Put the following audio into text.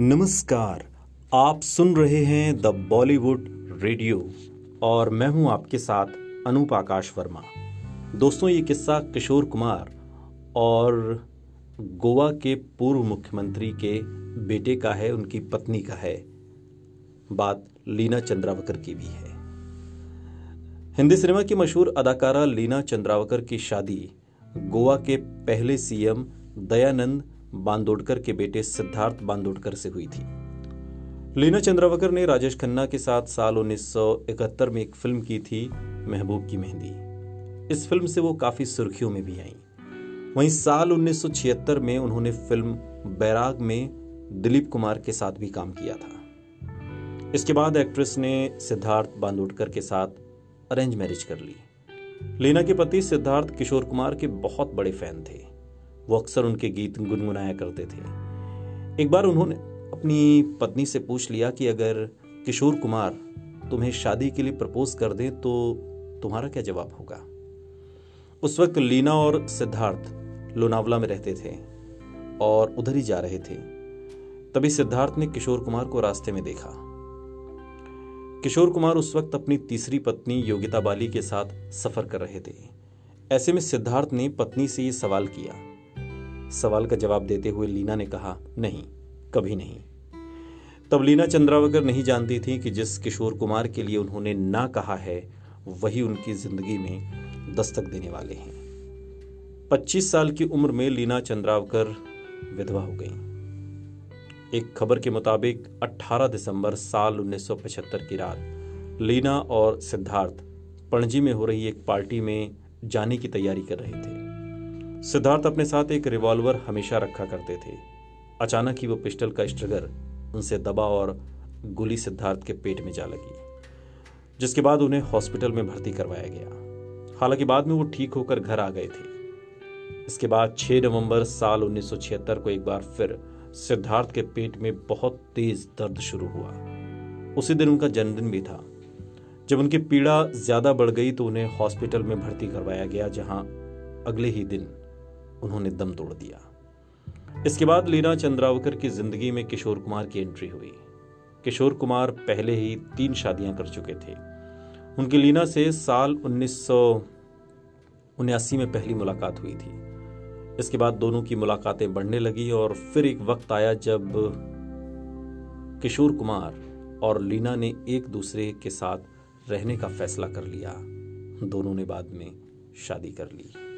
नमस्कार, आप सुन रहे हैं द बॉलीवुड रेडियो और मैं हूँ आपके साथ अनूप आकाश वर्मा। दोस्तों, ये किस्सा किशोर कुमार और गोवा के पूर्व मुख्यमंत्री के बेटे का है, उनकी पत्नी का है। बात लीना चंद्रावकर की भी है। हिंदी सिनेमा की मशहूर अदाकारा लीना चंद्रावकर की शादी गोवा के पहले सीएम दयानंद बांदोडकर के बेटे सिद्धार्थ बांदोडकर से हुई थी। लीना चंद्रावकर ने राजेश खन्ना के साथ साल 1971 में एक फ़िल्म की थी, महबूब की मेहंदी। इस फ़िल्म से वो काफ़ी सुर्खियों में भी आई। वहीं साल 1976 में उन्होंने फ़िल्म बैराग में दिलीप कुमार के साथ भी काम किया था। इसके बाद एक्ट्रेस ने सिद्धार्थ बांदोडकर के साथ अरेंज मैरिज कर ली। लीना के पति सिद्धार्थ किशोर कुमार के बहुत बड़े फ़ैन थे। वो अक्सर उनके गीत गुनगुनाया करते थे। एक बार उन्होंने अपनी पत्नी से पूछ लिया कि अगर किशोर कुमार तुम्हें शादी के लिए प्रपोज कर दें तो तुम्हारा क्या जवाब होगा? उस वक्त लीना और सिद्धार्थ लोनावला में रहते थे और उधर ही जा रहे थे। तभी सिद्धार्थ ने किशोर कुमार को रास्ते में देखा। किशोर कुमार उस वक्त अपनी तीसरी पत्नी योगिता बाली के साथ सफ़र कर रहे थे। ऐसे में सिद्धार्थ ने पत्नी से ये सवाल किया सवाल का जवाब देते हुए लीना ने कहा, नहीं, कभी नहीं। तब लीना चंद्रावकर नहीं जानती थी कि जिस किशोर कुमार के लिए उन्होंने ना कहा है, वही उनकी ज़िंदगी में दस्तक देने वाले हैं। 25 साल की उम्र में लीना चंद्रावकर विधवा हो गई। एक खबर के मुताबिक 18 दिसंबर साल 1975 की रात, लीना और सिद्धार्थ पणजी में हो रही एक पार्टी में जाने की तैयारी कर रहे थे। सिद्धार्थ अपने साथ एक रिवॉल्वर हमेशा रखा करते थे। अचानक ही वो पिस्टल का स्ट्रगर उनसे दबा और गोली सिद्धार्थ के पेट में जा लगी, जिसके बाद उन्हें हॉस्पिटल में भर्ती करवाया गया। हालाँकि बाद में वो ठीक होकर घर आ गए थे। इसके बाद 6 नवंबर साल 1976 को एक बार फिर सिद्धार्थ के पेट में बहुत तेज दर्द शुरू हुआ। उसी दिन उनका जन्मदिन भी था। जब उनकी पीड़ा ज़्यादा बढ़ गई तो उन्हें हॉस्पिटल में भर्ती करवाया गया, जहाँ अगले ही दिन उन्होंने दम तोड़ दिया। इसके बाद लीना चंद्रावकर की ज़िंदगी में किशोर कुमार की एंट्री हुई। किशोर कुमार पहले ही तीन शादियाँ कर चुके थे। उनकी लीना से साल उन्नीस में पहली मुलाकात हुई थी। इसके बाद दोनों की मुलाकातें बढ़ने लगी और फिर एक वक्त आया जब किशोर कुमार और लीना ने एक दूसरे के साथ रहने का फैसला कर लिया। दोनों ने बाद में शादी कर ली।